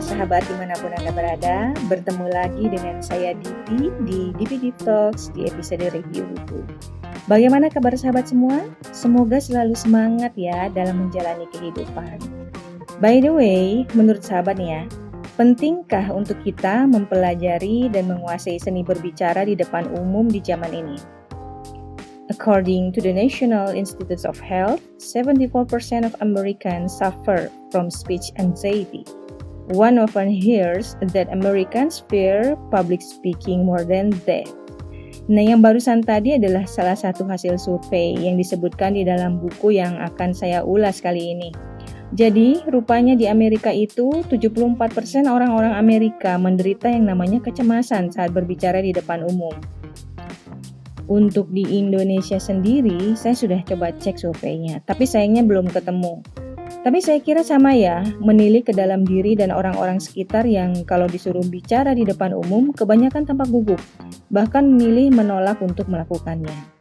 Sahabat di mana pun Anda berada? Bertemu lagi dengan saya Dipi di Dipi Deep Talks di episode review buku. Bagaimana kabar sahabat semua? Semoga selalu semangat ya dalam menjalani kehidupan. By the way, menurut sahabat ya, pentingkah untuk kita mempelajari dan menguasai seni berbicara di depan umum di zaman ini? According to the National Institutes of Health, 74% of Americans suffer from speech anxiety. One often hears that Americans fear public speaking more than death. Nah, yang barusan tadi adalah salah satu hasil survei yang disebutkan di dalam buku yang akan saya ulas kali ini. Jadi, rupanya di Amerika itu 74% orang-orang Amerika menderita yang namanya kecemasan saat berbicara di depan umum. Untuk di Indonesia sendiri, saya sudah coba cek surveinya, tapi sayangnya belum ketemu. Tapi saya kira sama ya, menilik ke dalam diri dan orang-orang sekitar yang kalau disuruh bicara di depan umum, kebanyakan tampak gugup, bahkan memilih menolak untuk melakukannya.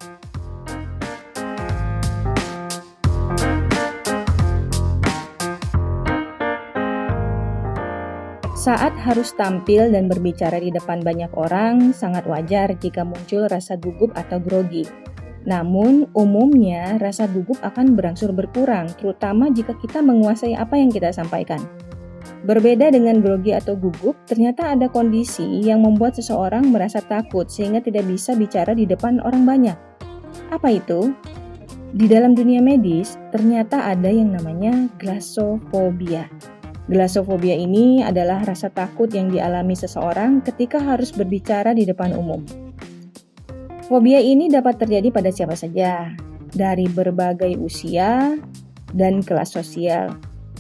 Saat harus tampil dan berbicara di depan banyak orang, sangat wajar jika muncul rasa gugup atau grogi. Namun, umumnya rasa gugup akan berangsur berkurang, terutama jika kita menguasai apa yang kita sampaikan. Berbeda dengan grogi atau gugup, ternyata ada kondisi yang membuat seseorang merasa takut sehingga tidak bisa bicara di depan orang banyak. Apa itu? Di dalam dunia medis, ternyata ada yang namanya glasophobia. Glasofobia ini adalah rasa takut yang dialami seseorang ketika harus berbicara di depan umum. Fobia ini dapat terjadi pada siapa saja, dari berbagai usia dan kelas sosial.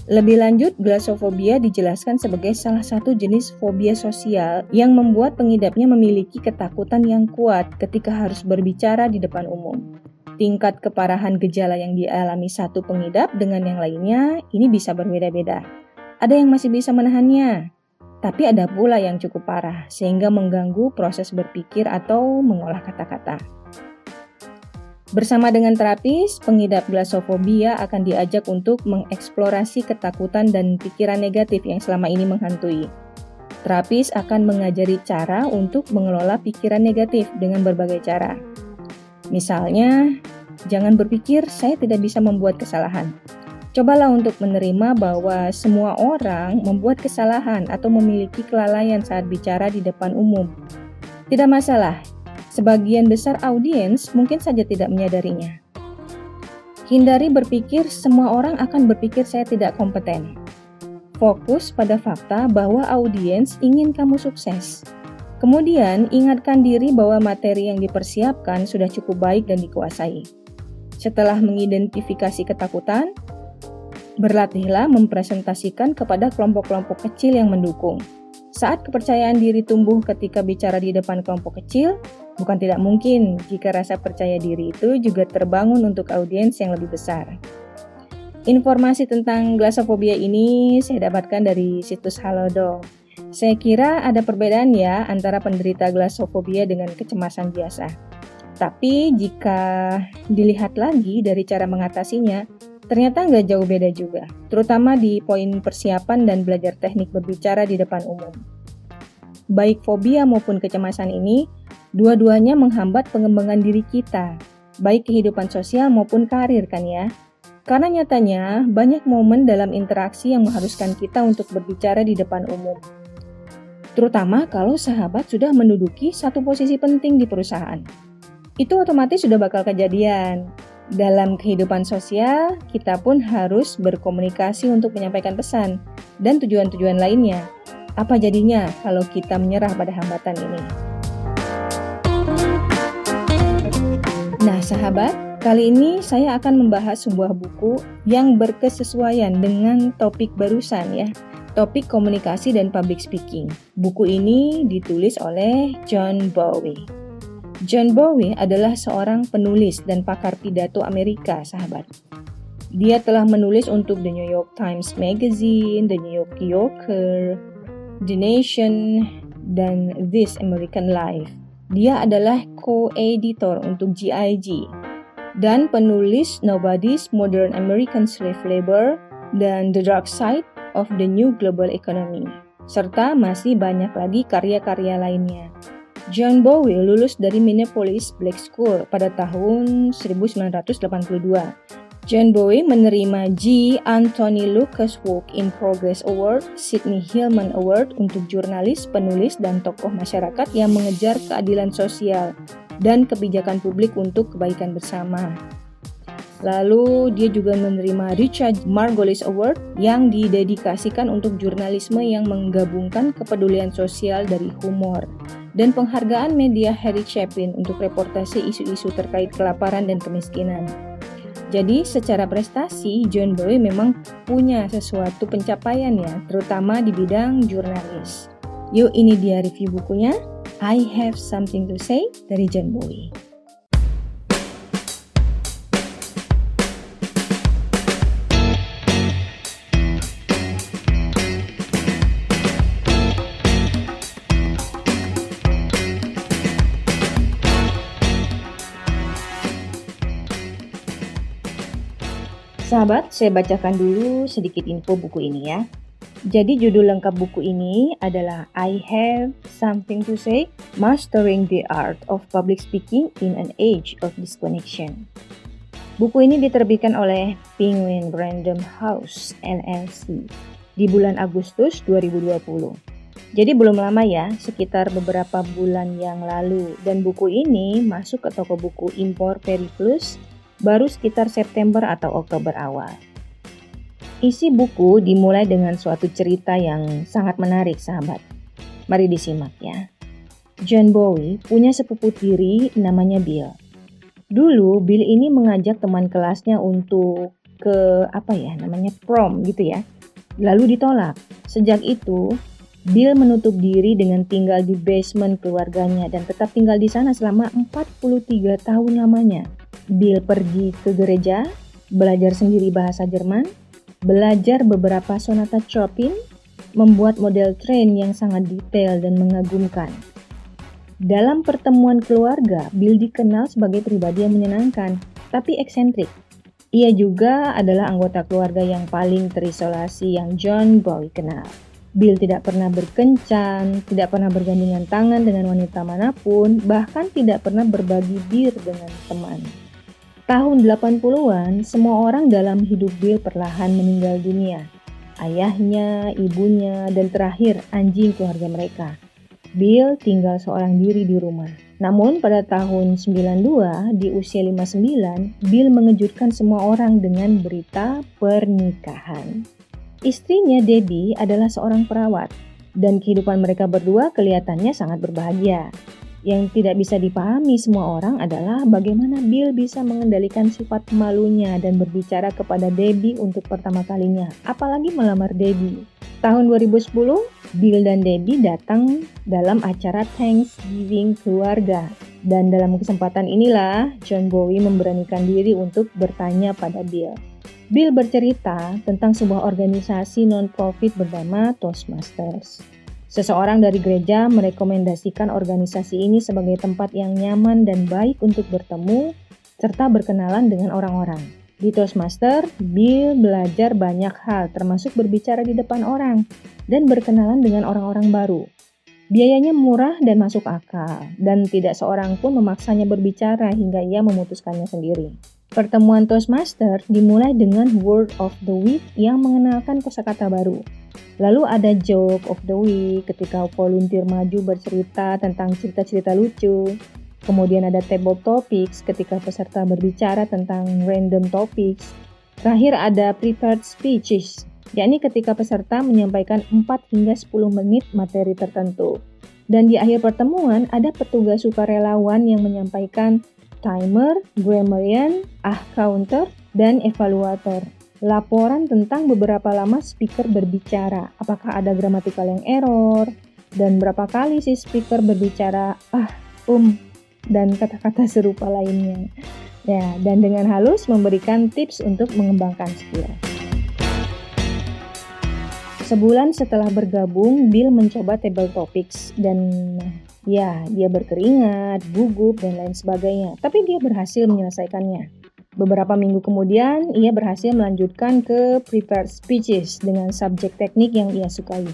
Lebih lanjut, glasofobia dijelaskan sebagai salah satu jenis fobia sosial yang membuat pengidapnya memiliki ketakutan yang kuat ketika harus berbicara di depan umum. Tingkat keparahan gejala yang dialami satu pengidap dengan yang lainnya ini bisa berbeda-beda. Ada yang masih bisa menahannya, tapi ada pula yang cukup parah sehingga mengganggu proses berpikir atau mengolah kata-kata. Bersama dengan terapis, pengidap glasofobia akan diajak untuk mengeksplorasi ketakutan dan pikiran negatif yang selama ini menghantui. Terapis akan mengajari cara untuk mengelola pikiran negatif dengan berbagai cara. Misalnya, jangan berpikir saya tidak bisa membuat kesalahan Cobalah untuk menerima bahwa semua orang membuat kesalahan atau memiliki kelalaian saat bicara di depan umum. Tidak masalah, sebagian besar audiens mungkin saja tidak menyadarinya. Hindari berpikir semua orang akan berpikir saya tidak kompeten. Fokus pada fakta bahwa audiens ingin kamu sukses. Kemudian, ingatkan diri bahwa materi yang dipersiapkan sudah cukup baik dan dikuasai. Setelah mengidentifikasi ketakutan, Berlatihlah mempresentasikan kepada kelompok-kelompok kecil yang mendukung. Saat kepercayaan diri tumbuh ketika bicara di depan kelompok kecil, bukan tidak mungkin jika rasa percaya diri itu juga terbangun untuk audiens yang lebih besar. Informasi tentang glasofobia ini saya dapatkan dari situs Halodo. Saya kira ada perbedaan ya antara penderita glasofobia dengan kecemasan biasa. Tapi jika dilihat lagi dari cara mengatasinya, Ternyata nggak jauh beda juga, terutama di poin persiapan dan belajar teknik berbicara di depan umum. Baik fobia maupun kecemasan ini, dua-duanya menghambat pengembangan diri kita, baik kehidupan sosial maupun karir kan ya. Karena nyatanya banyak momen dalam interaksi yang mengharuskan kita untuk berbicara di depan umum. Terutama kalau sahabat sudah menduduki satu posisi penting di perusahaan. Itu otomatis sudah bakal kejadian dalam kehidupan sosial, kita pun harus berkomunikasi untuk menyampaikan pesan dan tujuan-tujuan lainnya. Apa jadinya kalau kita menyerah pada hambatan ini? Nah, sahabat, kali ini saya akan membahas sebuah buku yang berkesesuaian dengan topik barusan ya. Topik komunikasi dan public speaking. Buku ini ditulis oleh John Bowie. John Bowie adalah seorang penulis dan pakar pidato Amerika, sahabat. Dia telah menulis untuk The New York Times Magazine, The New York Yorker, The Nation, dan This American Life. Dia adalah co-editor untuk GIG dan penulis Nobody's Modern American Slave Labor dan The Dark Side of the New Global Economy, serta masih banyak lagi karya-karya lainnya. John Bowie lulus dari Minneapolis Black School pada tahun 1982. John Bowie menerima G. Anthony Lucas Work in Progress Award, Sidney Hillman Award untuk jurnalis, penulis, dan tokoh masyarakat yang mengejar keadilan sosial dan kebijakan publik untuk kebaikan bersama. Lalu dia juga menerima Richard Margolis Award yang didedikasikan untuk jurnalisme yang menggabungkan kepedulian sosial dari humor dan penghargaan media Harry Chapin untuk reportase isu-isu terkait kelaparan dan kemiskinan. Jadi secara prestasi John Bowie memang punya sesuatu pencapaian ya, terutama di bidang jurnalis. Yuk ini dia review bukunya. I Have Something to Say dari John Bowie. Sahabat, saya bacakan dulu sedikit info buku ini ya. Jadi judul lengkap buku ini adalah I Have Something to Say, Mastering the Art of Public Speaking in an Age of Disconnection. Buku ini diterbitkan oleh Penguin Random House LLC di bulan Agustus 2020. Jadi belum lama ya, sekitar beberapa bulan yang lalu. Dan buku ini masuk ke toko buku impor Periplus baru sekitar September atau Oktober awal. Isi buku dimulai dengan suatu cerita yang sangat menarik, sahabat. Mari disimak ya. John Bowie punya sepupu tiri namanya Bill. Dulu Bill ini mengajak teman kelasnya untuk ke apa ya namanya prom gitu ya. Lalu ditolak. Sejak itu Bill menutup diri dengan tinggal di basement keluarganya dan tetap tinggal di sana selama 43 tahun lamanya. Bill pergi ke gereja, belajar sendiri bahasa Jerman, belajar beberapa sonata Chopin, membuat model train yang sangat detail dan mengagumkan. Dalam pertemuan keluarga, Bill dikenal sebagai pribadi yang menyenangkan, tapi eksentrik. Ia juga adalah anggota keluarga yang paling terisolasi yang John Bowie kenal. Bill tidak pernah berkencan, tidak pernah bergandingan tangan dengan wanita mana pun, bahkan tidak pernah berbagi bir dengan teman. Tahun 80-an, semua orang dalam hidup Bill perlahan meninggal dunia. Ayahnya, ibunya, dan terakhir anjing keluarga mereka. Bill tinggal seorang diri di rumah. Namun pada tahun 92, di usia 59, Bill mengejutkan semua orang dengan berita pernikahan. Istrinya Debbie adalah seorang perawat dan kehidupan mereka berdua kelihatannya sangat berbahagia. Yang tidak bisa dipahami semua orang adalah bagaimana Bill bisa mengendalikan sifat malunya dan berbicara kepada Debbie untuk pertama kalinya, apalagi melamar Debbie. Tahun 2010, Bill dan Debbie datang dalam acara Thanksgiving keluarga. Dan dalam kesempatan inilah, John Bowie memberanikan diri untuk bertanya pada Bill. Bill bercerita tentang sebuah organisasi non-profit bernama Toastmasters. Seseorang dari gereja merekomendasikan organisasi ini sebagai tempat yang nyaman dan baik untuk bertemu serta berkenalan dengan orang-orang. Di Toastmaster, Bill belajar banyak hal termasuk berbicara di depan orang dan berkenalan dengan orang-orang baru. Biayanya murah dan masuk akal, dan tidak seorang pun memaksanya berbicara hingga ia memutuskannya sendiri. Pertemuan Toastmaster dimulai dengan Word of the Week yang mengenalkan kosakata baru. Lalu ada joke of the week ketika volunteer maju bercerita tentang cerita-cerita lucu. Kemudian ada table topics ketika peserta berbicara tentang random topics. Terakhir ada prepared speeches, yakni ketika peserta menyampaikan 4 hingga 10 menit materi tertentu. Dan di akhir pertemuan ada petugas sukarelawan yang menyampaikan timer, grammarian, ah counter, dan evaluator laporan tentang beberapa lama speaker berbicara. Apakah ada gramatikal yang error? Dan berapa kali si speaker berbicara ah, um, dan kata-kata serupa lainnya. Ya, dan dengan halus memberikan tips untuk mengembangkan skill. Sebulan setelah bergabung, Bill mencoba table topics dan ya, dia berkeringat, gugup, dan lain sebagainya. Tapi dia berhasil menyelesaikannya. Beberapa minggu kemudian, ia berhasil melanjutkan ke prepared speeches dengan subjek teknik yang ia sukai.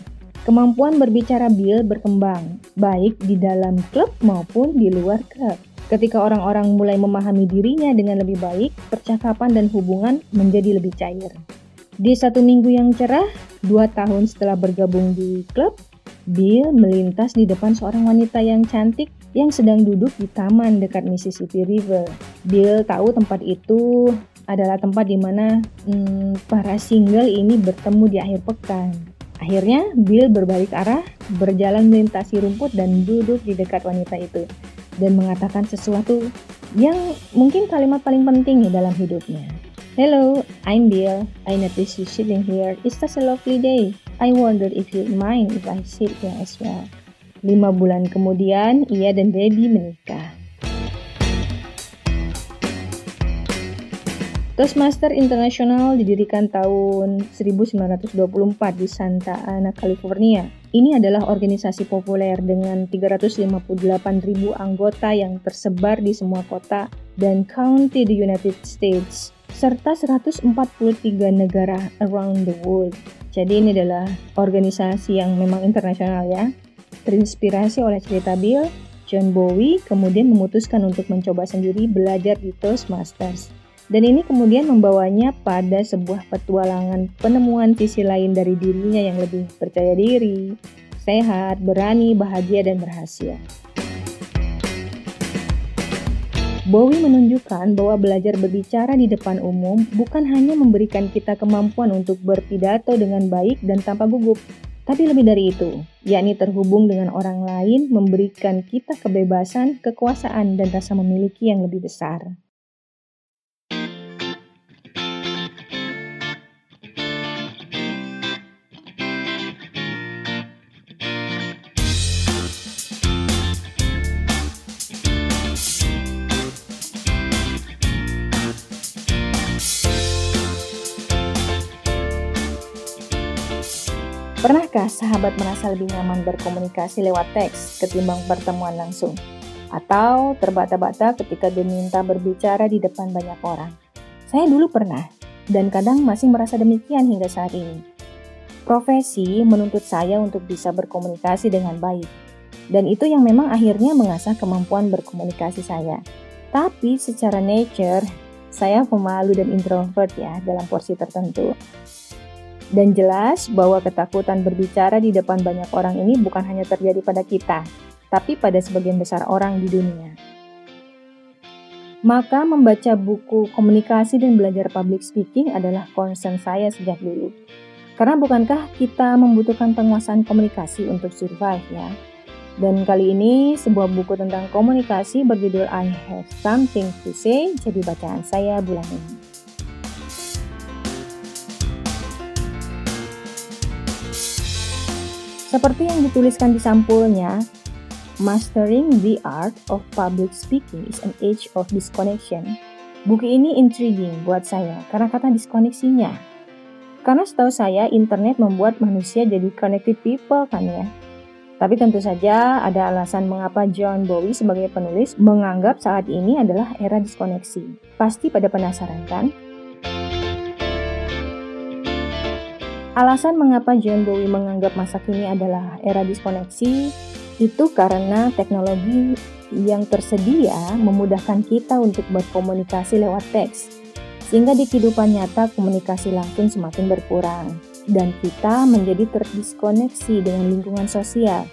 Kemampuan berbicara Bill berkembang, baik di dalam klub maupun di luar klub. Ketika orang-orang mulai memahami dirinya dengan lebih baik, percakapan dan hubungan menjadi lebih cair. Di satu minggu yang cerah, dua tahun setelah bergabung di klub, Bill melintas di depan seorang wanita yang cantik yang sedang duduk di taman dekat Mississippi River. Bill tahu tempat itu adalah tempat di mana hmm, para single ini bertemu di akhir pekan. Akhirnya, Bill berbalik arah, berjalan melintasi rumput dan duduk di dekat wanita itu dan mengatakan sesuatu yang mungkin kalimat paling penting dalam hidupnya. Hello, I'm Bill. I notice you sitting here. It's such a lovely day. I wonder if you mind if I sit here as well. Lima bulan kemudian, ia dan Baby menikah. Toastmaster International didirikan tahun 1924 di Santa Ana, California. Ini adalah organisasi populer dengan 358.000 anggota yang tersebar di semua kota dan county di United States, serta 143 negara around the world. Jadi ini adalah organisasi yang memang internasional ya. Terinspirasi oleh cerita Bill, John Bowie kemudian memutuskan untuk mencoba sendiri belajar di Toastmasters. Dan ini kemudian membawanya pada sebuah petualangan penemuan sisi lain dari dirinya yang lebih percaya diri, sehat, berani, bahagia, dan berhasil. Bowie menunjukkan bahwa belajar berbicara di depan umum bukan hanya memberikan kita kemampuan untuk berpidato dengan baik dan tanpa gugup, tapi lebih dari itu, yakni terhubung dengan orang lain memberikan kita kebebasan, kekuasaan, dan rasa memiliki yang lebih besar. Pernahkah sahabat merasa lebih nyaman berkomunikasi lewat teks ketimbang pertemuan langsung? Atau terbata-bata ketika diminta berbicara di depan banyak orang? Saya dulu pernah, dan kadang masih merasa demikian hingga saat ini. Profesi menuntut saya untuk bisa berkomunikasi dengan baik, dan itu yang memang akhirnya mengasah kemampuan berkomunikasi saya. Tapi secara nature, saya pemalu dan introvert ya dalam porsi tertentu. Dan jelas bahwa ketakutan berbicara di depan banyak orang ini bukan hanya terjadi pada kita, tapi pada sebagian besar orang di dunia. Maka membaca buku komunikasi dan belajar public speaking adalah concern saya sejak dulu. Karena bukankah kita membutuhkan penguasaan komunikasi untuk survive ya? Dan kali ini sebuah buku tentang komunikasi berjudul I Have Something to Say jadi bacaan saya bulan ini. Seperti yang dituliskan di sampulnya, Mastering the Art of Public Speaking is an Age of Disconnection. Buku ini intriguing buat saya karena kata diskoneksinya. Karena setahu saya internet membuat manusia jadi connected people kan ya. Tapi tentu saja ada alasan mengapa John Bowie sebagai penulis menganggap saat ini adalah era diskoneksi. Pasti pada penasaran kan? Alasan mengapa John Bowie menganggap masa kini adalah era diskoneksi itu karena teknologi yang tersedia memudahkan kita untuk berkomunikasi lewat teks, sehingga di kehidupan nyata komunikasi langsung semakin berkurang, dan kita menjadi terdiskoneksi dengan lingkungan sosial,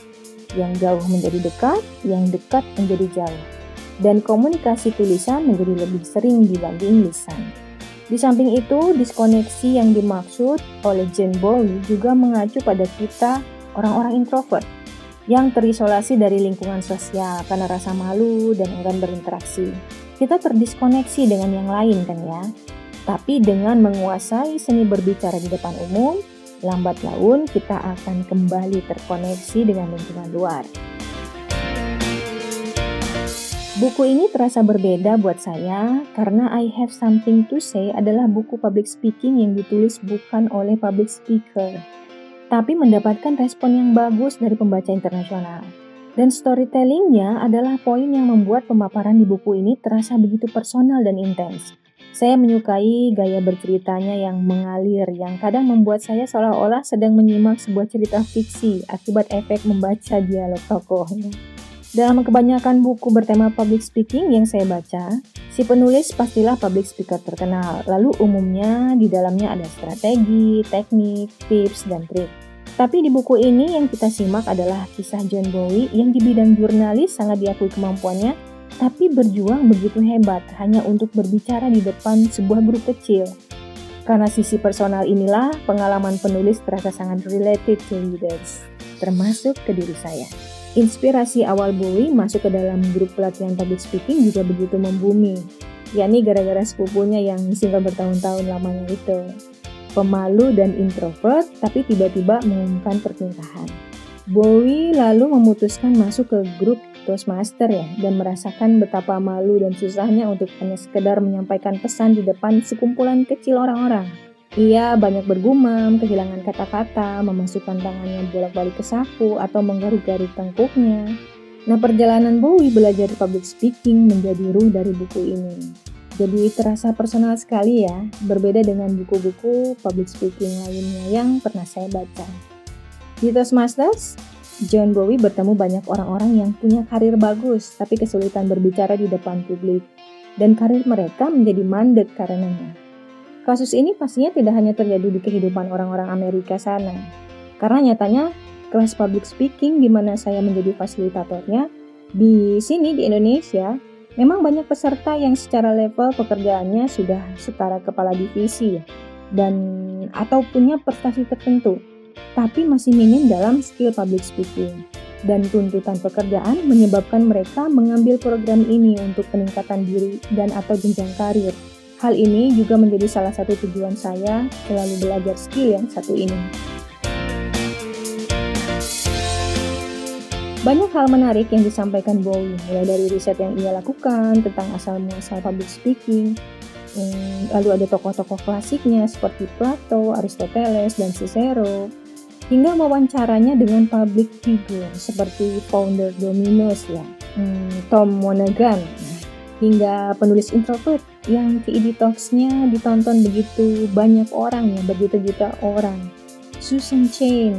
yang jauh menjadi dekat, yang dekat menjadi jauh, dan komunikasi tulisan menjadi lebih sering dibanding lisan. Di samping itu, diskoneksi yang dimaksud oleh Jane Bowie juga mengacu pada kita orang-orang introvert yang terisolasi dari lingkungan sosial karena rasa malu dan enggan berinteraksi. Kita terdiskoneksi dengan yang lain kan ya. Tapi dengan menguasai seni berbicara di depan umum, lambat laun kita akan kembali terkoneksi dengan lingkungan luar. Buku ini terasa berbeda buat saya karena I Have Something to Say adalah buku public speaking yang ditulis bukan oleh public speaker, tapi mendapatkan respon yang bagus dari pembaca internasional. Dan storytellingnya adalah poin yang membuat pemaparan di buku ini terasa begitu personal dan intens. Saya menyukai gaya berceritanya yang mengalir, yang kadang membuat saya seolah-olah sedang menyimak sebuah cerita fiksi akibat efek membaca dialog tokohnya. Dalam kebanyakan buku bertema public speaking yang saya baca, si penulis pastilah public speaker terkenal. Lalu umumnya di dalamnya ada strategi, teknik, tips, dan trik. Tapi di buku ini yang kita simak adalah kisah John Bowie yang di bidang jurnalis sangat diakui kemampuannya tapi berjuang begitu hebat hanya untuk berbicara di depan sebuah grup kecil. Karena sisi personal inilah pengalaman penulis terasa sangat related to readers, termasuk ke diri saya. Inspirasi awal Bowie masuk ke dalam grup pelatihan public speaking juga begitu membumi, yakni gara-gara sepupunya yang single bertahun-tahun lamanya itu. Pemalu dan introvert, tapi tiba-tiba mengumumkan perpindahan. Bowie lalu memutuskan masuk ke grup Toastmaster ya dan merasakan betapa malu dan susahnya untuk hanya sekedar menyampaikan pesan di depan sekumpulan kecil orang-orang. Ia banyak bergumam, kehilangan kata-kata, memasukkan tangannya bolak-balik ke saku atau menggaruk-garuk tengkuknya. Nah, perjalanan Bowie belajar public speaking menjadi ruh dari buku ini. Jadi terasa personal sekali ya, berbeda dengan buku-buku public speaking lainnya yang pernah saya baca. Di Toastmasters, John Bowie bertemu banyak orang-orang yang punya karir bagus tapi kesulitan berbicara di depan publik dan karir mereka menjadi mandek karenanya. Kasus ini pastinya tidak hanya terjadi di kehidupan orang-orang Amerika sana. Karena nyatanya kelas public speaking di mana saya menjadi fasilitatornya di sini di Indonesia memang banyak peserta yang secara level pekerjaannya sudah setara kepala divisi dan atau punya prestasi tertentu tapi masih minim dalam skill public speaking. Dan tuntutan pekerjaan menyebabkan mereka mengambil program ini untuk peningkatan diri dan atau jenjang karir. Hal ini juga menjadi salah satu tujuan saya selalu belajar skill yang satu ini. Banyak hal menarik yang disampaikan Bowie, mulai dari riset yang ia lakukan tentang asal-muasal public speaking, hmm, lalu ada tokoh-tokoh klasiknya seperti Plato, Aristoteles, dan Cicero, hingga wawancaranya dengan public figure seperti founder Domino's ya, hmm, Tom Monaghan, hingga penulis introvert yang TED Talks-nya ditonton begitu banyak orang ya, berjuta-juta orang. Susan Chain.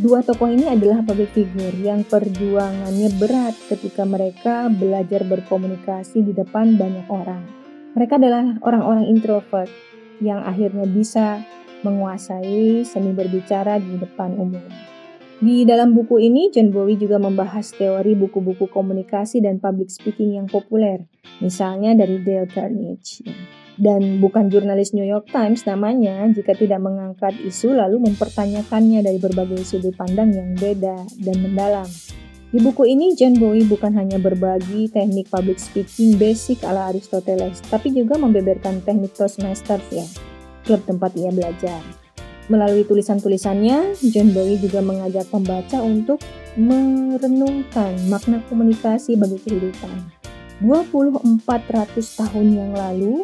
Dua tokoh ini adalah public figure yang perjuangannya berat ketika mereka belajar berkomunikasi di depan banyak orang. Mereka adalah orang-orang introvert yang akhirnya bisa menguasai seni berbicara di depan umum. Di dalam buku ini, John Bowie juga membahas teori buku-buku komunikasi dan public speaking yang populer, misalnya dari Dale Carnegie. Dan bukan jurnalis New York Times namanya jika tidak mengangkat isu lalu mempertanyakannya dari berbagai sudut pandang yang beda dan mendalam. Di buku ini, John Bowie bukan hanya berbagi teknik public speaking basic ala Aristoteles, tapi juga membeberkan teknik Toastmasters ya, klub tempat ia belajar. Melalui tulisan-tulisannya, John Bowie juga mengajak pembaca untuk merenungkan makna komunikasi bagi kehidupan. 2400 tahun yang lalu,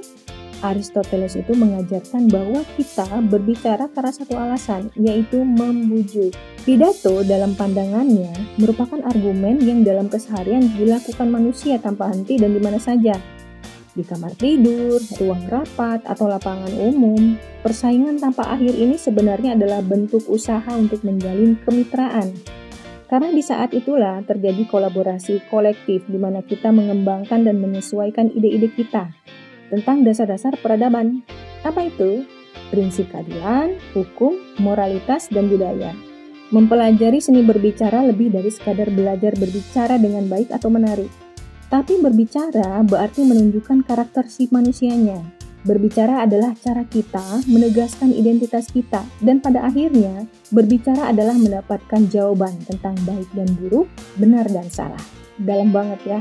Aristoteles itu mengajarkan bahwa kita berbicara karena satu alasan, yaitu membujuk. Pidato dalam pandangannya merupakan argumen yang dalam keseharian dilakukan manusia tanpa henti dan di mana saja, di kamar tidur, ruang rapat, atau lapangan umum. Persaingan tanpa akhir ini sebenarnya adalah bentuk usaha untuk menjalin kemitraan. Karena di saat itulah terjadi kolaborasi kolektif di mana kita mengembangkan dan menyesuaikan ide-ide kita tentang dasar-dasar peradaban. Apa itu? Prinsip keadilan, hukum, moralitas, dan budaya. Mempelajari seni berbicara lebih dari sekadar belajar berbicara dengan baik atau menarik tapi berbicara berarti menunjukkan karakter si manusianya. Berbicara adalah cara kita menegaskan identitas kita, dan pada akhirnya berbicara adalah mendapatkan jawaban tentang baik dan buruk, benar dan salah. Dalam banget ya.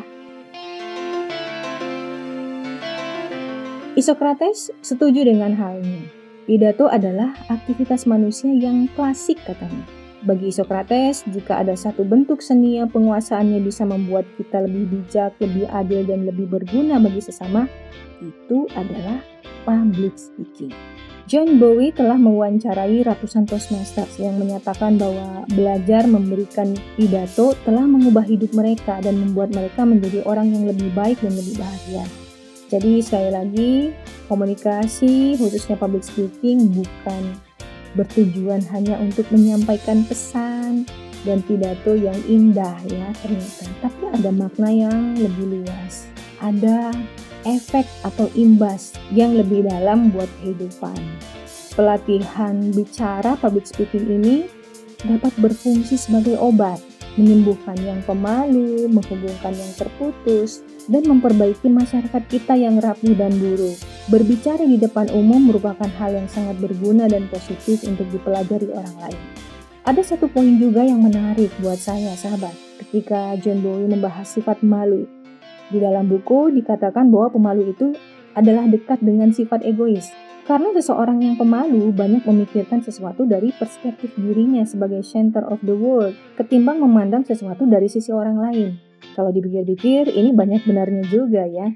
Isokrates setuju dengan hal ini. Pidato adalah aktivitas manusia yang klasik katanya. Bagi Socrates, jika ada satu bentuk seni yang penguasaannya bisa membuat kita lebih bijak, lebih adil, dan lebih berguna bagi sesama, itu adalah public speaking. John Bowie telah mewawancarai ratusan Toastmasters yang menyatakan bahwa belajar memberikan pidato telah mengubah hidup mereka dan membuat mereka menjadi orang yang lebih baik dan lebih bahagia. Jadi sekali lagi, komunikasi khususnya public speaking bukan bertujuan hanya untuk menyampaikan pesan dan pidato yang indah ya ternyata. Tapi ada makna yang lebih luas. Ada efek atau imbas yang lebih dalam buat kehidupan. Pelatihan bicara public speaking ini dapat berfungsi sebagai obat, menyembuhkan yang pemalu, menghubungkan yang terputus, dan memperbaiki masyarakat kita yang rapuh dan buruk. Berbicara di depan umum merupakan hal yang sangat berguna dan positif untuk dipelajari orang lain. Ada satu poin juga yang menarik buat saya, sahabat, ketika John Bowie membahas sifat malu. Di dalam buku dikatakan bahwa pemalu itu adalah dekat dengan sifat egois. Karena seseorang yang pemalu banyak memikirkan sesuatu dari perspektif dirinya sebagai center of the world, ketimbang memandang sesuatu dari sisi orang lain. Kalau dipikir-pikir, ini banyak benarnya juga ya.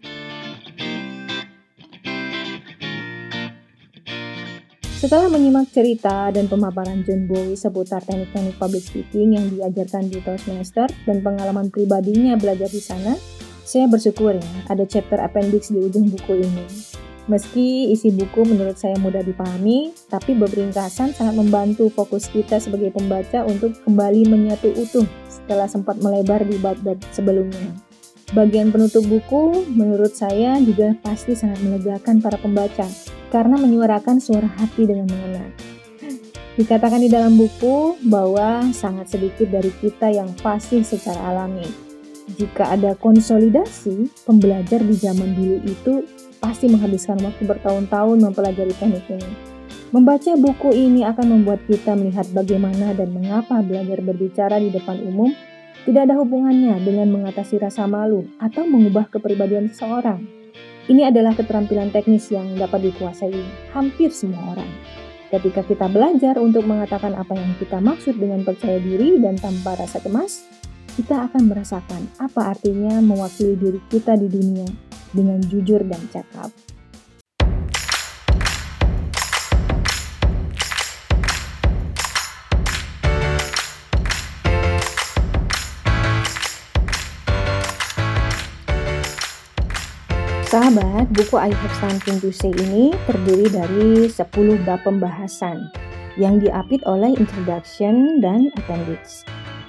Setelah menyimak cerita dan pemaparan John Bowie seputar teknik-teknik public speaking yang diajarkan di Toastmaster dan pengalaman pribadinya belajar di sana, saya bersyukur ya ada chapter appendix di ujung buku ini. Meski isi buku menurut saya mudah dipahami, tapi beberingkasan sangat membantu fokus kita sebagai pembaca untuk kembali menyatu utuh setelah sempat melebar di bab-bab sebelumnya. Bagian penutup buku menurut saya juga pasti sangat melegakan para pembaca karena menyuarakan suara hati dengan mengena. Dikatakan di dalam buku bahwa sangat sedikit dari kita yang pasti secara alami. Jika ada konsolidasi, pembelajar di zaman dulu itu pasti menghabiskan waktu bertahun-tahun mempelajari teknik ini. Membaca buku ini akan membuat kita melihat bagaimana dan mengapa belajar berbicara di depan umum tidak ada hubungannya dengan mengatasi rasa malu atau mengubah kepribadian seseorang. Ini adalah keterampilan teknis yang dapat dikuasai hampir semua orang. Ketika kita belajar untuk mengatakan apa yang kita maksud dengan percaya diri dan tanpa rasa cemas, kita akan merasakan apa artinya mewakili diri kita di dunia dengan jujur dan cakap. Sahabat, buku I Have Something to Say ini terdiri dari 10 bab pembahasan yang diapit oleh introduction dan appendix.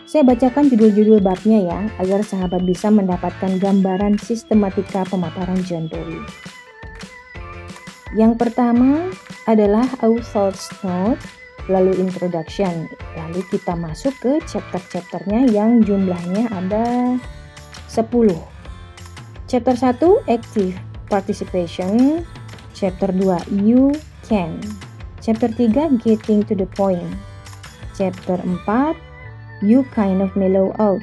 Saya bacakan judul-judul babnya ya, agar sahabat bisa mendapatkan gambaran sistematika pemaparan John Bowie. Yang pertama adalah author's note, lalu introduction, lalu kita masuk ke chapter-chapternya yang jumlahnya ada 10. Chapter 1, active participation. Chapter 2, you can. Chapter 3, getting to the point. Chapter 4, you kind of mellow out.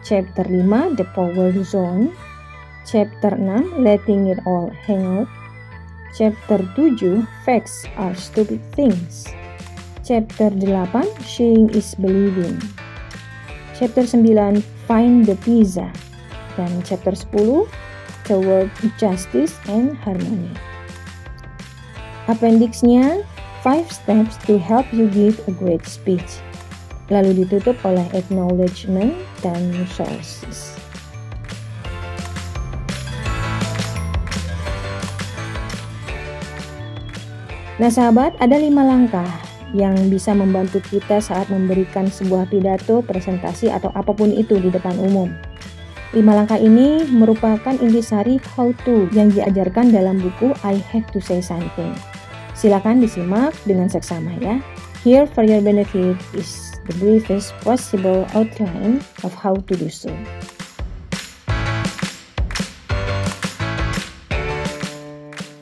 Chapter 5, The Power Zone. Chapter 6, Letting It All Hang Out. Chapter 7, Facts Are Stupid Things. Chapter 8, Seeing is Believing. Chapter 9, Find the Pizza. Dan chapter 10, Toward Justice and Harmony. Appendixnya, 5 steps to help you give a great speech lalu ditutup oleh acknowledgement dan sources. Nah sahabat, ada lima langkah yang bisa membantu kita saat memberikan sebuah pidato, presentasi, atau apa pun itu di depan umum. Lima langkah ini merupakan intisari how to yang diajarkan dalam buku I Have to Say Something. Silakan disimak dengan seksama ya. Here for your benefit is the briefest possible outline of how to do so.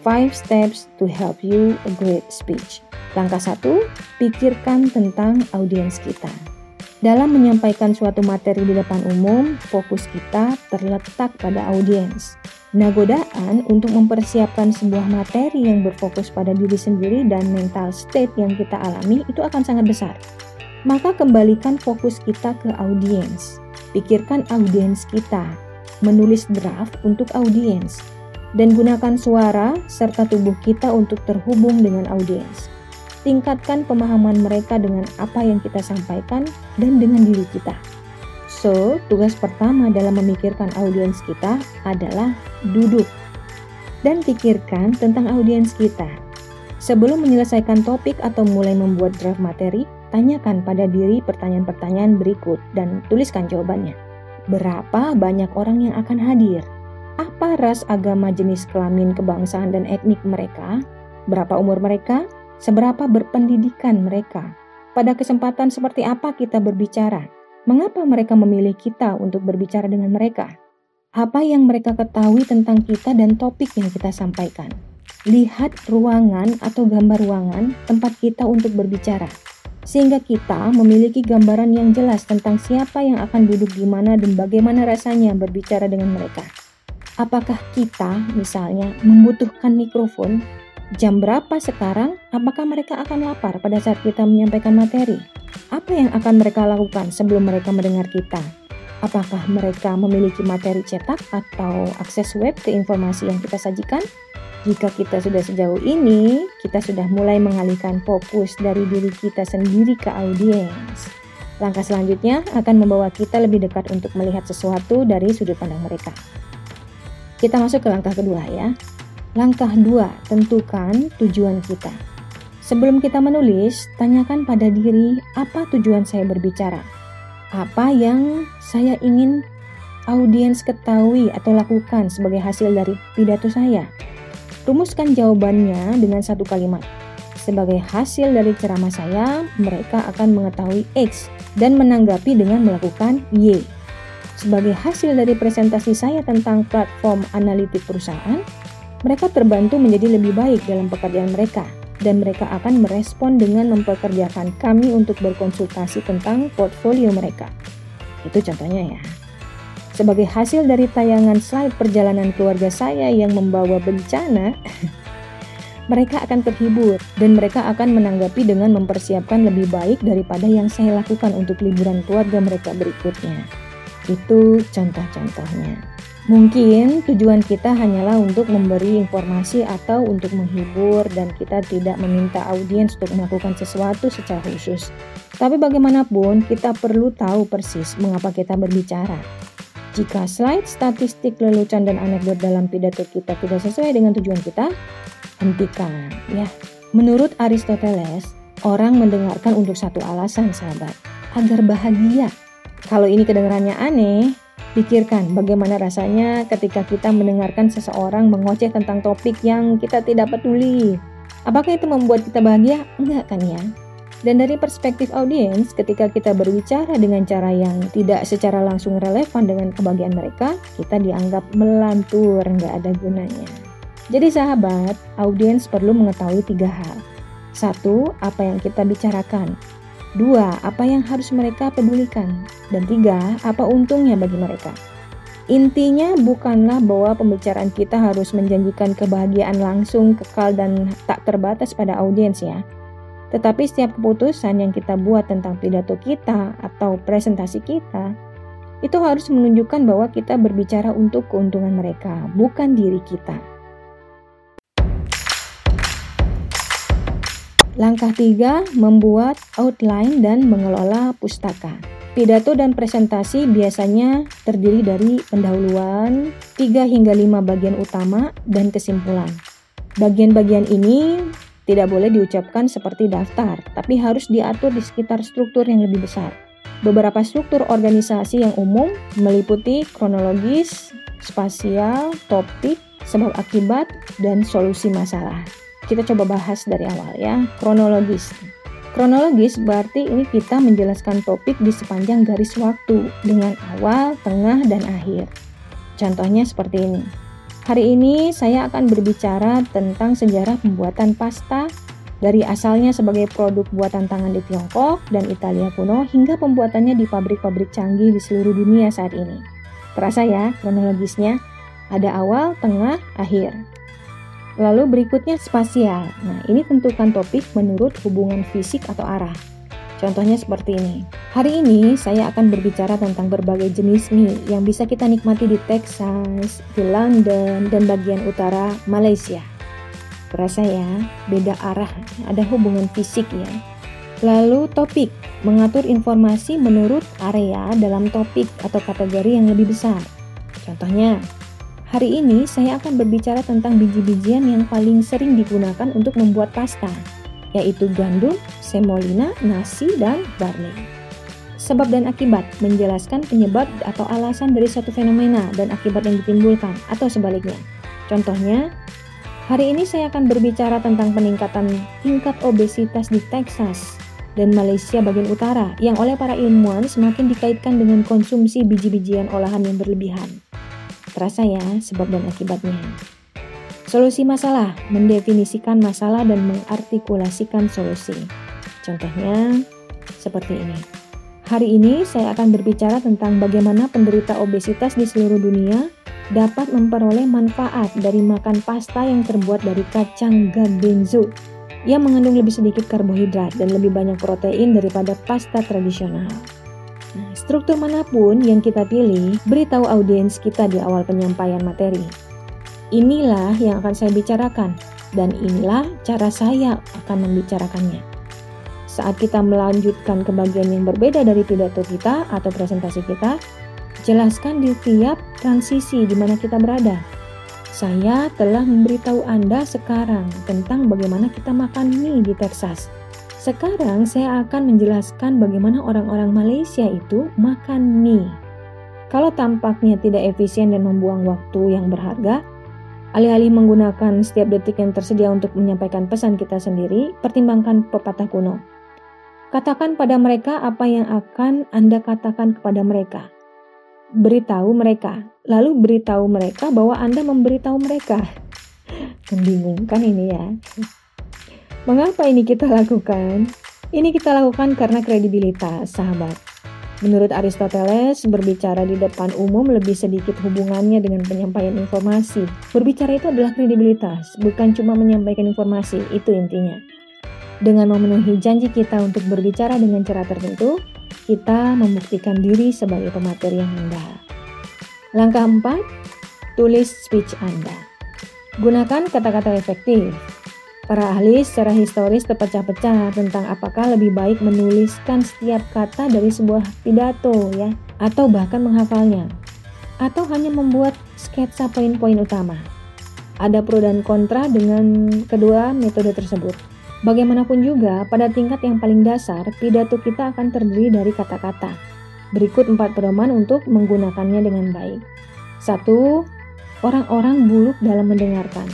Five steps to help you a great speech. Langkah satu, pikirkan tentang audiens kita. Dalam menyampaikan suatu materi di depan umum, fokus kita terletak pada audiens. Nah, godaan untuk mempersiapkan sebuah materi yang berfokus pada diri sendiri dan mental state yang kita alami itu akan sangat besar maka kembalikan fokus kita ke audiens. Pikirkan audiens kita, menulis draft untuk audiens, dan gunakan suara serta tubuh kita untuk terhubung dengan audiens. Tingkatkan pemahaman mereka dengan apa yang kita sampaikan dan dengan diri kita. So, tugas pertama dalam memikirkan audiens kita adalah duduk. dan pikirkan tentang audiens kita. Sebelum menyelesaikan topik atau mulai membuat draft materi, tanyakan pada diri pertanyaan-pertanyaan berikut dan tuliskan jawabannya. Berapa banyak orang yang akan hadir? Apa ras, agama, jenis kelamin, kebangsaan, dan etnik mereka? Berapa umur mereka? Seberapa berpendidikan mereka? Pada kesempatan seperti apa kita berbicara? Mengapa mereka memilih kita untuk berbicara dengan mereka? Apa yang mereka ketahui tentang kita dan topik yang kita sampaikan? Lihat ruangan atau gambar ruangan tempat kita untuk berbicara, sehingga kita memiliki gambaran yang jelas tentang siapa yang akan duduk di mana dan bagaimana rasanya berbicara dengan mereka. Apakah kita, misalnya, membutuhkan mikrofon? Jam berapa sekarang? Apakah mereka akan lapar pada saat kita menyampaikan materi? Apa yang akan mereka lakukan sebelum mereka mendengar kita? Apakah mereka memiliki materi cetak atau akses web ke informasi yang kita sajikan? Jika kita sudah sejauh ini, kita sudah mulai mengalihkan fokus dari diri kita sendiri ke audiens. Langkah selanjutnya akan membawa kita lebih dekat untuk melihat sesuatu dari sudut pandang mereka. Kita masuk ke langkah kedua ya. Langkah dua, tentukan tujuan kita. Sebelum kita menulis, tanyakan pada diri apa tujuan saya berbicara. Apa yang saya ingin audiens ketahui atau lakukan sebagai hasil dari pidato saya. Rumuskan jawabannya dengan satu kalimat. Sebagai hasil dari ceramah saya, mereka akan mengetahui X dan menanggapi dengan melakukan Y. Sebagai hasil dari presentasi saya tentang platform analitik perusahaan, mereka terbantu menjadi lebih baik dalam pekerjaan mereka dan mereka akan merespon dengan mempekerjakan kami untuk berkonsultasi tentang portfolio mereka. Itu contohnya ya. Sebagai hasil dari tayangan slide perjalanan keluarga saya yang membawa bencana, mereka akan terhibur dan mereka akan menanggapi dengan mempersiapkan lebih baik daripada yang saya lakukan untuk liburan keluarga mereka berikutnya. Itu contoh-contohnya. Mungkin tujuan kita hanyalah untuk memberi informasi atau untuk menghibur dan kita tidak meminta audiens untuk melakukan sesuatu secara khusus. Tapi bagaimanapun kita perlu tahu persis mengapa kita berbicara. Jika slide statistik lelucon dan anekdot dalam pidato kita tidak sesuai dengan tujuan kita, hentikan ya. Menurut Aristoteles, orang mendengarkan untuk satu alasan sahabat, agar bahagia kalau ini kedengarannya aneh, pikirkan bagaimana rasanya ketika kita mendengarkan seseorang mengoceh tentang topik yang kita tidak peduli. Apakah itu membuat kita bahagia? Enggak kan ya? Dan dari perspektif audiens, ketika kita berbicara dengan cara yang tidak secara langsung relevan dengan kebahagiaan mereka, kita dianggap melantur, nggak ada gunanya. Jadi sahabat, audiens perlu mengetahui tiga hal. Satu, apa yang kita bicarakan. Dua, apa yang harus mereka pedulikan? Dan tiga, apa untungnya bagi mereka? Intinya bukanlah bahwa pembicaraan kita harus menjanjikan kebahagiaan langsung, kekal, dan tak terbatas pada audiens ya. Tetapi setiap keputusan yang kita buat tentang pidato kita atau presentasi kita, itu harus menunjukkan bahwa kita berbicara untuk keuntungan mereka, bukan diri kita. Langkah tiga, membuat outline dan mengelola pustaka. Pidato dan presentasi biasanya terdiri dari pendahuluan, 3 hingga 5 bagian utama, dan kesimpulan. Bagian-bagian ini tidak boleh diucapkan seperti daftar, tapi harus diatur di sekitar struktur yang lebih besar. Beberapa struktur organisasi yang umum meliputi kronologis, spasial, topik, sebab akibat, dan solusi masalah kita coba bahas dari awal ya, kronologis. Kronologis berarti ini kita menjelaskan topik di sepanjang garis waktu dengan awal, tengah, dan akhir. Contohnya seperti ini. Hari ini saya akan berbicara tentang sejarah pembuatan pasta dari asalnya sebagai produk buatan tangan di Tiongkok dan Italia kuno hingga pembuatannya di pabrik-pabrik canggih di seluruh dunia saat ini. Terasa ya kronologisnya? Ada awal, tengah, akhir. Lalu berikutnya spasial. Nah, ini tentukan topik menurut hubungan fisik atau arah. Contohnya seperti ini. Hari ini saya akan berbicara tentang berbagai jenis mie yang bisa kita nikmati di Texas, di London, dan bagian utara Malaysia. Terasa ya, beda arah, ada hubungan fisik ya. Lalu topik, mengatur informasi menurut area dalam topik atau kategori yang lebih besar. Contohnya, Hari ini saya akan berbicara tentang biji-bijian yang paling sering digunakan untuk membuat pasta, yaitu gandum, semolina, nasi, dan barley. Sebab dan akibat menjelaskan penyebab atau alasan dari suatu fenomena dan akibat yang ditimbulkan, atau sebaliknya. Contohnya, hari ini saya akan berbicara tentang peningkatan tingkat obesitas di Texas dan Malaysia bagian utara yang oleh para ilmuwan semakin dikaitkan dengan konsumsi biji-bijian olahan yang berlebihan. Terasa ya sebab dan akibatnya. Solusi masalah, mendefinisikan masalah dan mengartikulasikan solusi. Contohnya seperti ini. Hari ini saya akan berbicara tentang bagaimana penderita obesitas di seluruh dunia dapat memperoleh manfaat dari makan pasta yang terbuat dari kacang gardenzo yang mengandung lebih sedikit karbohidrat dan lebih banyak protein daripada pasta tradisional. Struktur mana pun yang kita pilih, beritahu audiens kita di awal penyampaian materi. Inilah yang akan saya bicarakan, dan inilah cara saya akan membicarakannya. Saat kita melanjutkan ke bagian yang berbeda dari pidato kita atau presentasi kita, jelaskan di tiap transisi di mana kita berada. Saya telah memberitahu Anda sekarang tentang bagaimana kita makan mie di Texas sekarang saya akan menjelaskan bagaimana orang-orang Malaysia itu makan mie. Kalau tampaknya tidak efisien dan membuang waktu yang berharga, alih-alih menggunakan setiap detik yang tersedia untuk menyampaikan pesan kita sendiri, pertimbangkan pepatah kuno. Katakan pada mereka apa yang akan Anda katakan kepada mereka. Beritahu mereka, lalu beritahu mereka bahwa Anda memberitahu mereka. Membingungkan ini ya. Mengapa ini kita lakukan? Ini kita lakukan karena kredibilitas, sahabat. Menurut Aristoteles, berbicara di depan umum lebih sedikit hubungannya dengan penyampaian informasi. Berbicara itu adalah kredibilitas, bukan cuma menyampaikan informasi, itu intinya. Dengan memenuhi janji kita untuk berbicara dengan cara tertentu, kita membuktikan diri sebagai pemateri yang indah. Langkah 4, tulis speech Anda. Gunakan kata-kata efektif, Para ahli secara historis terpecah-pecah tentang apakah lebih baik menuliskan setiap kata dari sebuah pidato ya, atau bahkan menghafalnya, atau hanya membuat sketsa poin-poin utama. Ada pro dan kontra dengan kedua metode tersebut. Bagaimanapun juga, pada tingkat yang paling dasar, pidato kita akan terdiri dari kata-kata. Berikut empat pedoman untuk menggunakannya dengan baik. Satu, orang-orang buluk dalam mendengarkan,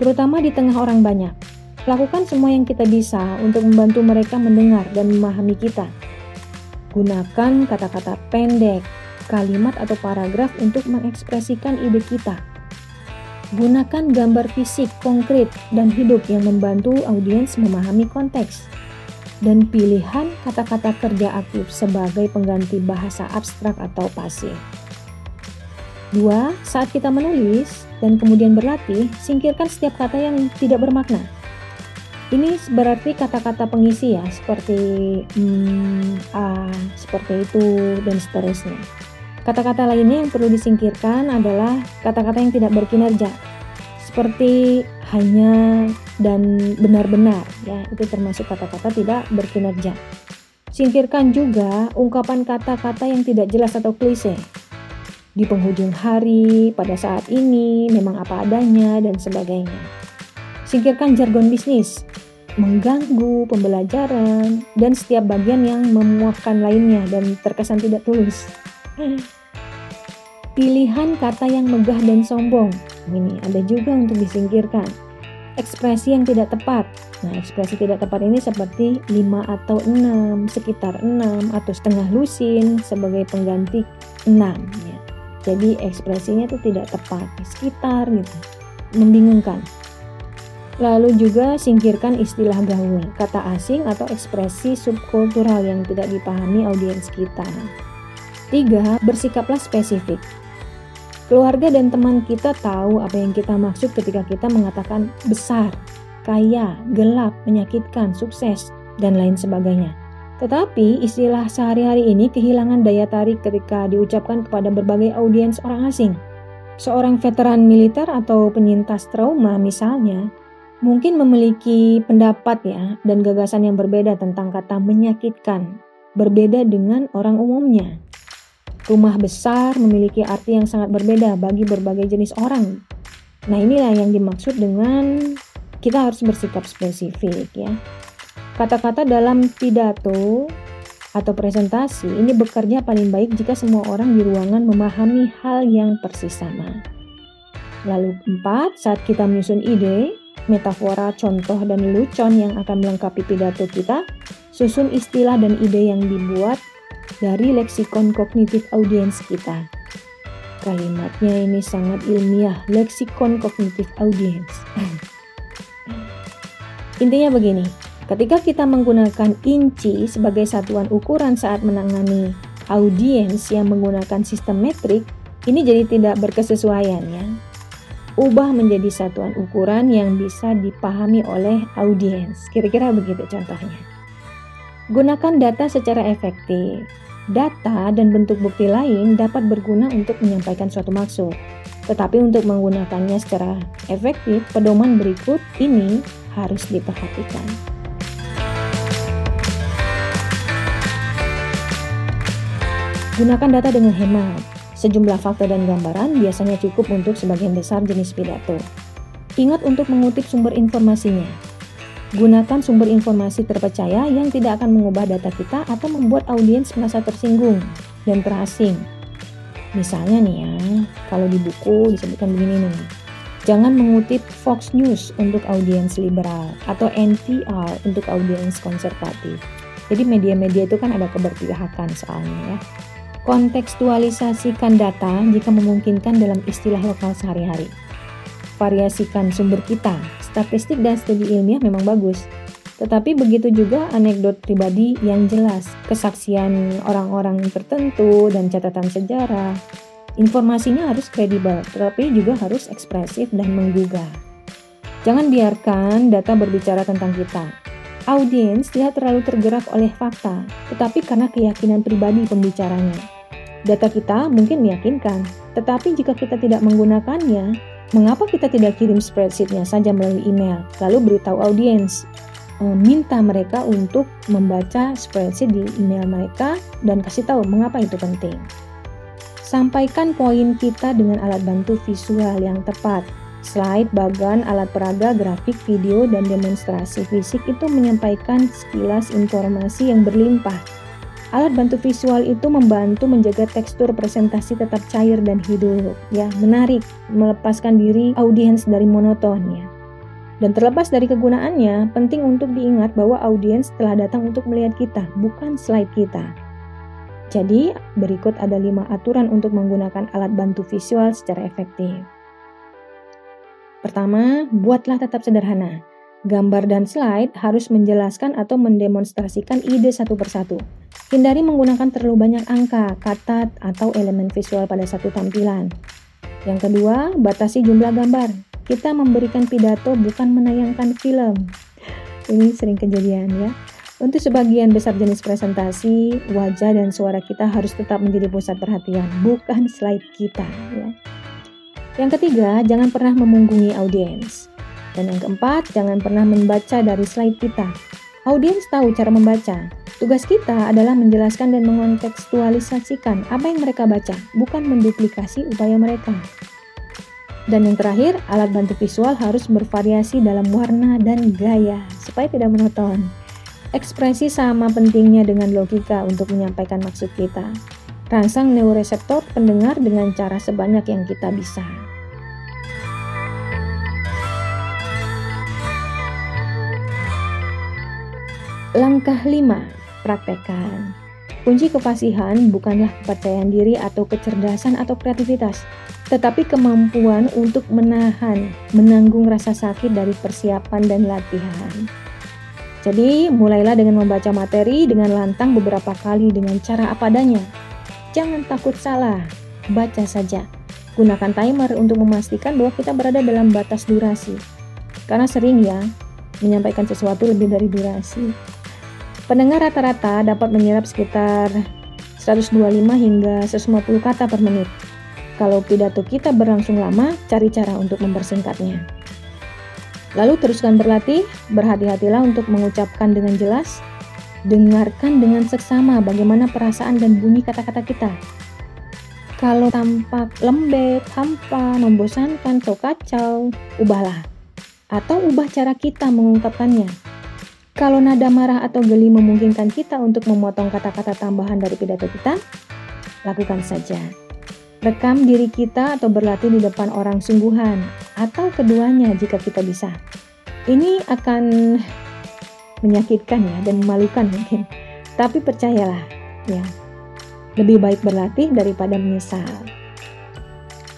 terutama di tengah orang banyak. Lakukan semua yang kita bisa untuk membantu mereka mendengar dan memahami kita. Gunakan kata-kata pendek, kalimat atau paragraf untuk mengekspresikan ide kita. Gunakan gambar fisik konkret dan hidup yang membantu audiens memahami konteks. Dan pilihan kata-kata kerja aktif sebagai pengganti bahasa abstrak atau pasif. Dua, saat kita menulis dan kemudian berlatih, singkirkan setiap kata yang tidak bermakna ini berarti kata-kata pengisi ya, seperti hmm, a, seperti itu dan seterusnya. Kata-kata lainnya yang perlu disingkirkan adalah kata-kata yang tidak berkinerja, seperti hanya dan benar-benar ya, itu termasuk kata-kata tidak berkinerja. Singkirkan juga ungkapan kata-kata yang tidak jelas atau klise. Di penghujung hari, pada saat ini, memang apa adanya, dan sebagainya. Singkirkan jargon bisnis, mengganggu pembelajaran, dan setiap bagian yang memuakkan lainnya dan terkesan tidak tulus. Pilihan kata yang megah dan sombong, ini ada juga untuk disingkirkan. Ekspresi yang tidak tepat. Nah, ekspresi tidak tepat ini seperti 5 atau 6, sekitar 6 atau setengah lusin sebagai pengganti 6 ya. Jadi ekspresinya itu tidak tepat, sekitar gitu. Membingungkan. Lalu juga singkirkan istilah gaul, kata asing atau ekspresi subkultural yang tidak dipahami audiens kita. Tiga, bersikaplah spesifik. Keluarga dan teman kita tahu apa yang kita maksud ketika kita mengatakan besar, kaya, gelap, menyakitkan, sukses, dan lain sebagainya. Tetapi istilah sehari-hari ini kehilangan daya tarik ketika diucapkan kepada berbagai audiens orang asing. Seorang veteran militer atau penyintas trauma misalnya mungkin memiliki pendapat ya dan gagasan yang berbeda tentang kata menyakitkan, berbeda dengan orang umumnya. Rumah besar memiliki arti yang sangat berbeda bagi berbagai jenis orang. Nah, inilah yang dimaksud dengan kita harus bersikap spesifik ya. Kata-kata dalam pidato atau presentasi ini bekerja paling baik jika semua orang di ruangan memahami hal yang persis sama. Lalu empat, saat kita menyusun ide, metafora, contoh, dan lelucon yang akan melengkapi pidato kita, susun istilah dan ide yang dibuat dari leksikon kognitif audiens kita. Kalimatnya ini sangat ilmiah, leksikon kognitif audiens. Intinya begini, ketika kita menggunakan inci sebagai satuan ukuran saat menangani audiens yang menggunakan sistem metrik, ini jadi tidak berkesesuaian ya. Ubah menjadi satuan ukuran yang bisa dipahami oleh audiens. Kira-kira begitu contohnya. Gunakan data secara efektif. Data dan bentuk bukti lain dapat berguna untuk menyampaikan suatu maksud. Tetapi untuk menggunakannya secara efektif, pedoman berikut ini harus diperhatikan. Gunakan data dengan hemat. Sejumlah fakta dan gambaran biasanya cukup untuk sebagian besar jenis pidato. Ingat untuk mengutip sumber informasinya, Gunakan sumber informasi terpercaya yang tidak akan mengubah data kita atau membuat audiens merasa tersinggung dan terasing. Misalnya nih ya, kalau di buku disebutkan begini nih. Jangan mengutip Fox News untuk audiens liberal atau NPR untuk audiens konservatif. Jadi media-media itu kan ada keberpihakan soalnya ya. Kontekstualisasikan data jika memungkinkan dalam istilah lokal sehari-hari. Variasikan sumber kita statistik dan studi ilmiah memang bagus. Tetapi begitu juga anekdot pribadi yang jelas, kesaksian orang-orang tertentu dan catatan sejarah. Informasinya harus kredibel, tetapi juga harus ekspresif dan menggugah. Jangan biarkan data berbicara tentang kita. Audiens tidak terlalu tergerak oleh fakta, tetapi karena keyakinan pribadi pembicaranya. Data kita mungkin meyakinkan, tetapi jika kita tidak menggunakannya, Mengapa kita tidak kirim spreadsheetnya saja melalui email, lalu beritahu audiens, eh, minta mereka untuk membaca spreadsheet di email mereka dan kasih tahu mengapa itu penting. Sampaikan poin kita dengan alat bantu visual yang tepat. Slide, bagan, alat peraga, grafik, video, dan demonstrasi fisik itu menyampaikan sekilas informasi yang berlimpah Alat bantu visual itu membantu menjaga tekstur presentasi tetap cair dan hidup, ya, menarik, melepaskan diri audiens dari monoton ya. Dan terlepas dari kegunaannya, penting untuk diingat bahwa audiens telah datang untuk melihat kita, bukan slide kita. Jadi, berikut ada lima aturan untuk menggunakan alat bantu visual secara efektif. Pertama, buatlah tetap sederhana. Gambar dan slide harus menjelaskan atau mendemonstrasikan ide satu persatu. Hindari menggunakan terlalu banyak angka, kata, atau elemen visual pada satu tampilan. Yang kedua, batasi jumlah gambar. Kita memberikan pidato bukan menayangkan film. Ini sering kejadian ya. Untuk sebagian besar jenis presentasi, wajah dan suara kita harus tetap menjadi pusat perhatian, bukan slide kita ya. Yang ketiga, jangan pernah memunggungi audiens. Dan yang keempat, jangan pernah membaca dari slide kita. Audiens tahu cara membaca. Tugas kita adalah menjelaskan dan mengontekstualisasikan apa yang mereka baca, bukan menduplikasi upaya mereka. Dan yang terakhir, alat bantu visual harus bervariasi dalam warna dan gaya supaya tidak monoton. Ekspresi sama pentingnya dengan logika untuk menyampaikan maksud kita. Rangsang neuroreseptor pendengar dengan cara sebanyak yang kita bisa. Langkah 5. Praktekkan. Kunci kefasihan bukanlah kepercayaan diri atau kecerdasan atau kreativitas, tetapi kemampuan untuk menahan, menanggung rasa sakit dari persiapan dan latihan. Jadi, mulailah dengan membaca materi dengan lantang beberapa kali dengan cara apa adanya. Jangan takut salah, baca saja. Gunakan timer untuk memastikan bahwa kita berada dalam batas durasi. Karena sering ya, menyampaikan sesuatu lebih dari durasi. Pendengar rata-rata dapat menyerap sekitar 125 hingga 150 kata per menit. Kalau pidato kita berlangsung lama, cari cara untuk mempersingkatnya. Lalu teruskan berlatih, berhati-hatilah untuk mengucapkan dengan jelas, dengarkan dengan seksama bagaimana perasaan dan bunyi kata-kata kita. Kalau tampak lembek, hampa, membosankan, kacau, ubahlah. Atau ubah cara kita mengungkapkannya. Kalau nada marah atau geli memungkinkan kita untuk memotong kata-kata tambahan dari pidato kita, lakukan saja. Rekam diri kita atau berlatih di depan orang sungguhan, atau keduanya jika kita bisa. Ini akan menyakitkan ya dan memalukan mungkin. Tapi percayalah, ya, lebih baik berlatih daripada menyesal.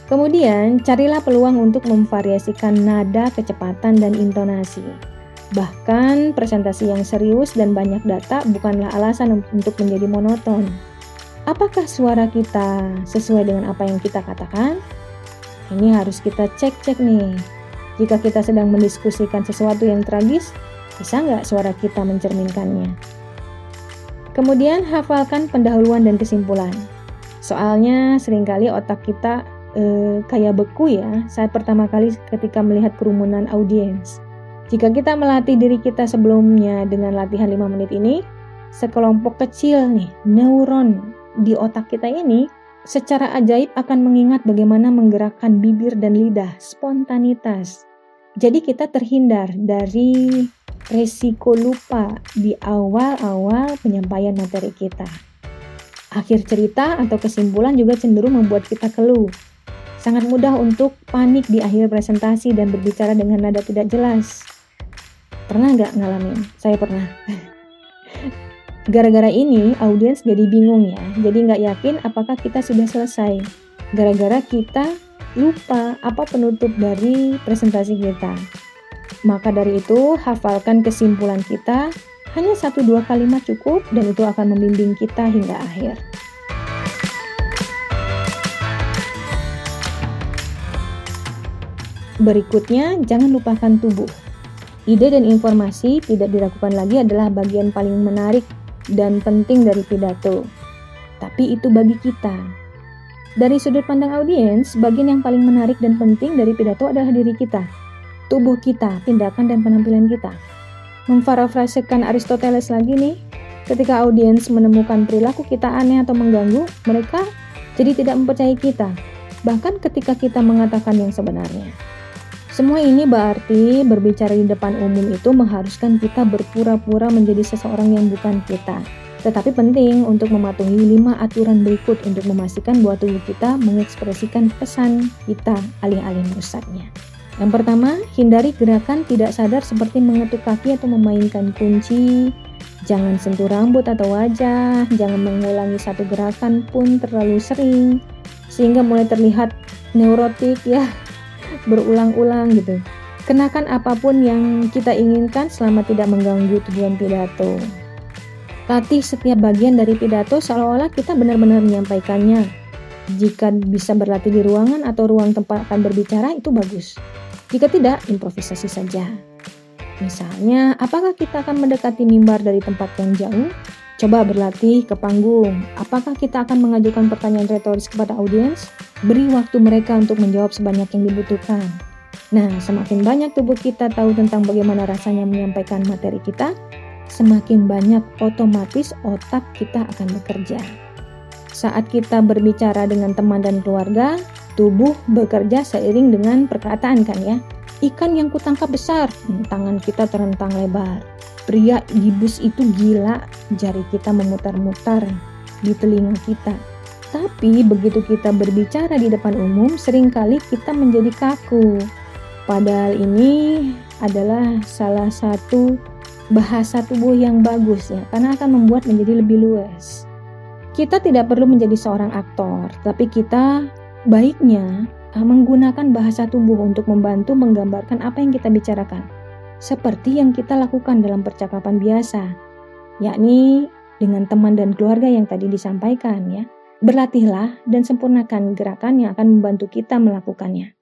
Kemudian, carilah peluang untuk memvariasikan nada, kecepatan, dan intonasi. Bahkan, presentasi yang serius dan banyak data bukanlah alasan untuk menjadi monoton. Apakah suara kita sesuai dengan apa yang kita katakan? Ini harus kita cek-cek nih. Jika kita sedang mendiskusikan sesuatu yang tragis, bisa nggak suara kita mencerminkannya? Kemudian hafalkan pendahuluan dan kesimpulan. Soalnya sering kali otak kita eh, kayak beku ya saat pertama kali ketika melihat kerumunan audiens. Jika kita melatih diri kita sebelumnya dengan latihan 5 menit ini, sekelompok kecil nih neuron di otak kita ini secara ajaib akan mengingat bagaimana menggerakkan bibir dan lidah, spontanitas. Jadi kita terhindar dari resiko lupa di awal-awal penyampaian materi kita. Akhir cerita atau kesimpulan juga cenderung membuat kita keluh. Sangat mudah untuk panik di akhir presentasi dan berbicara dengan nada tidak jelas. Pernah nggak ngalamin? Saya pernah. Gara-gara ini, audiens jadi bingung ya. Jadi nggak yakin apakah kita sudah selesai. Gara-gara kita lupa apa penutup dari presentasi kita. Maka dari itu, hafalkan kesimpulan kita, hanya satu dua kalimat cukup dan itu akan membimbing kita hingga akhir. Berikutnya, jangan lupakan tubuh. Ide dan informasi tidak diragukan lagi adalah bagian paling menarik dan penting dari pidato. Tapi itu bagi kita. Dari sudut pandang audiens, bagian yang paling menarik dan penting dari pidato adalah diri kita tubuh kita, tindakan dan penampilan kita. Memparafrasekan Aristoteles lagi nih, ketika audiens menemukan perilaku kita aneh atau mengganggu, mereka jadi tidak mempercayai kita, bahkan ketika kita mengatakan yang sebenarnya. Semua ini berarti berbicara di depan umum itu mengharuskan kita berpura-pura menjadi seseorang yang bukan kita. Tetapi penting untuk mematuhi lima aturan berikut untuk memastikan bahwa tubuh kita mengekspresikan pesan kita alih-alih merusaknya. Yang pertama, hindari gerakan tidak sadar seperti mengetuk kaki atau memainkan kunci. Jangan sentuh rambut atau wajah, jangan mengulangi satu gerakan pun terlalu sering sehingga mulai terlihat neurotik ya, berulang-ulang gitu. Kenakan apa pun yang kita inginkan selama tidak mengganggu tujuan pidato. Latih setiap bagian dari pidato seolah-olah kita benar-benar menyampaikannya. Jika bisa berlatih di ruangan atau ruang tempat akan berbicara itu bagus. Jika tidak, improvisasi saja. Misalnya, apakah kita akan mendekati mimbar dari tempat yang jauh? Coba berlatih ke panggung. Apakah kita akan mengajukan pertanyaan retoris kepada audiens? Beri waktu mereka untuk menjawab sebanyak yang dibutuhkan. Nah, semakin banyak tubuh kita tahu tentang bagaimana rasanya menyampaikan materi kita, semakin banyak otomatis otak kita akan bekerja. Saat kita berbicara dengan teman dan keluarga, tubuh bekerja seiring dengan perkataan kan ya. Ikan yang kutangkap besar, tangan kita terentang lebar. Pria di bus itu gila, jari kita memutar-mutar di telinga kita. Tapi begitu kita berbicara di depan umum, sering kali kita menjadi kaku. Padahal ini adalah salah satu bahasa tubuh yang bagus ya, karena akan membuat menjadi lebih luas. Kita tidak perlu menjadi seorang aktor, tapi kita Baiknya, ah, menggunakan bahasa tubuh untuk membantu menggambarkan apa yang kita bicarakan, seperti yang kita lakukan dalam percakapan biasa, yakni dengan teman dan keluarga yang tadi disampaikan ya. Berlatihlah dan sempurnakan gerakan yang akan membantu kita melakukannya.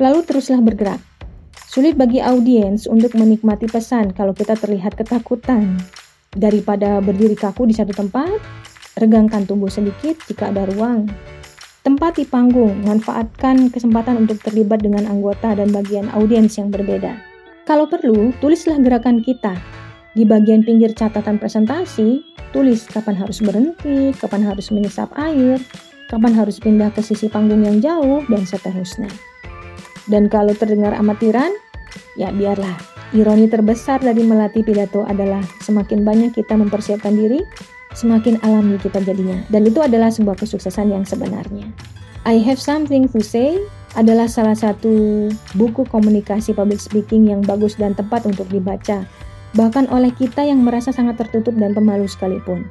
Lalu teruslah bergerak. Sulit bagi audiens untuk menikmati pesan kalau kita terlihat ketakutan. Daripada berdiri kaku di satu tempat, regangkan tubuh sedikit jika ada ruang Tempat di panggung, manfaatkan kesempatan untuk terlibat dengan anggota dan bagian audiens yang berbeda. Kalau perlu, tulislah gerakan kita. Di bagian pinggir catatan presentasi, tulis kapan harus berhenti, kapan harus menyesap air, kapan harus pindah ke sisi panggung yang jauh, dan seterusnya. Dan kalau terdengar amatiran, ya biarlah. Ironi terbesar dari melatih pidato adalah semakin banyak kita mempersiapkan diri, semakin alami kita jadinya. Dan itu adalah sebuah kesuksesan yang sebenarnya. I Have Something to Say adalah salah satu buku komunikasi public speaking yang bagus dan tepat untuk dibaca, bahkan oleh kita yang merasa sangat tertutup dan pemalu sekalipun.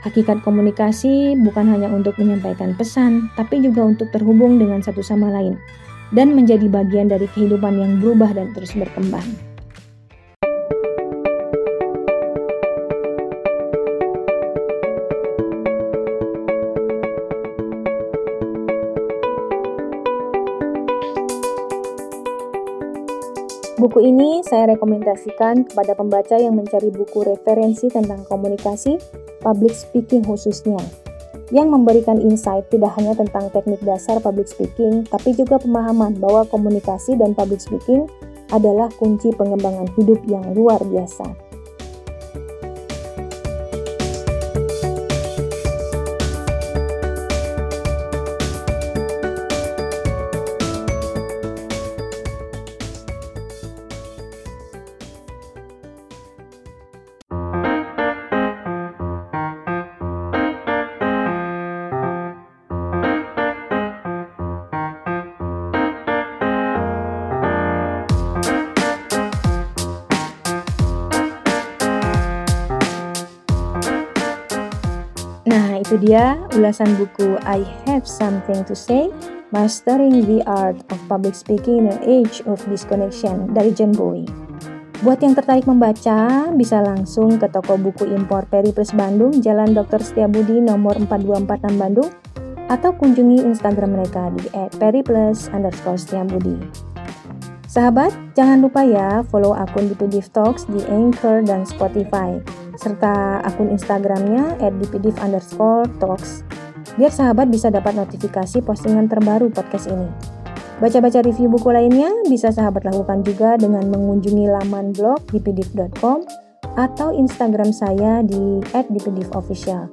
Hakikat komunikasi bukan hanya untuk menyampaikan pesan, tapi juga untuk terhubung dengan satu sama lain dan menjadi bagian dari kehidupan yang berubah dan terus berkembang. Buku ini saya rekomendasikan kepada pembaca yang mencari buku referensi tentang komunikasi, public speaking khususnya, yang memberikan insight tidak hanya tentang teknik dasar public speaking, tapi juga pemahaman bahwa komunikasi dan public speaking adalah kunci pengembangan hidup yang luar biasa. Dia ulasan buku I Have Something to Say, Mastering the Art of Public Speaking in an Age of Disconnection dari John Bowie. Buat yang tertarik membaca, bisa langsung ke toko buku impor Periplus Bandung, Jalan Dr. Setiabudi nomor 4246 Bandung, atau kunjungi Instagram mereka di @periplus underscore Setiabudi. Sahabat, jangan lupa ya follow akun DPDIV Talks di Anchor dan Spotify serta akun Instagramnya @dpdiv biar sahabat bisa dapat notifikasi postingan terbaru podcast ini. Baca-baca review buku lainnya bisa sahabat lakukan juga dengan mengunjungi laman blog dpdiv.com atau Instagram saya di @dpdivofficial.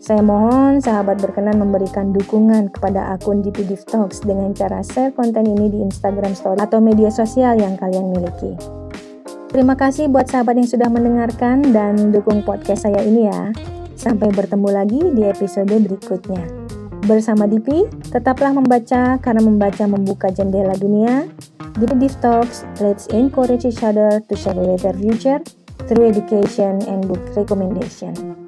Saya mohon sahabat berkenan memberikan dukungan kepada akun DPDiv Talks dengan cara share konten ini di Instagram Story atau media sosial yang kalian miliki. Terima kasih buat sahabat yang sudah mendengarkan dan dukung podcast saya ini ya. Sampai bertemu lagi di episode berikutnya. Bersama Dipi, tetaplah membaca karena membaca membuka jendela dunia. Dipi Div Talks, let's encourage each other to share a better future through education and book recommendation.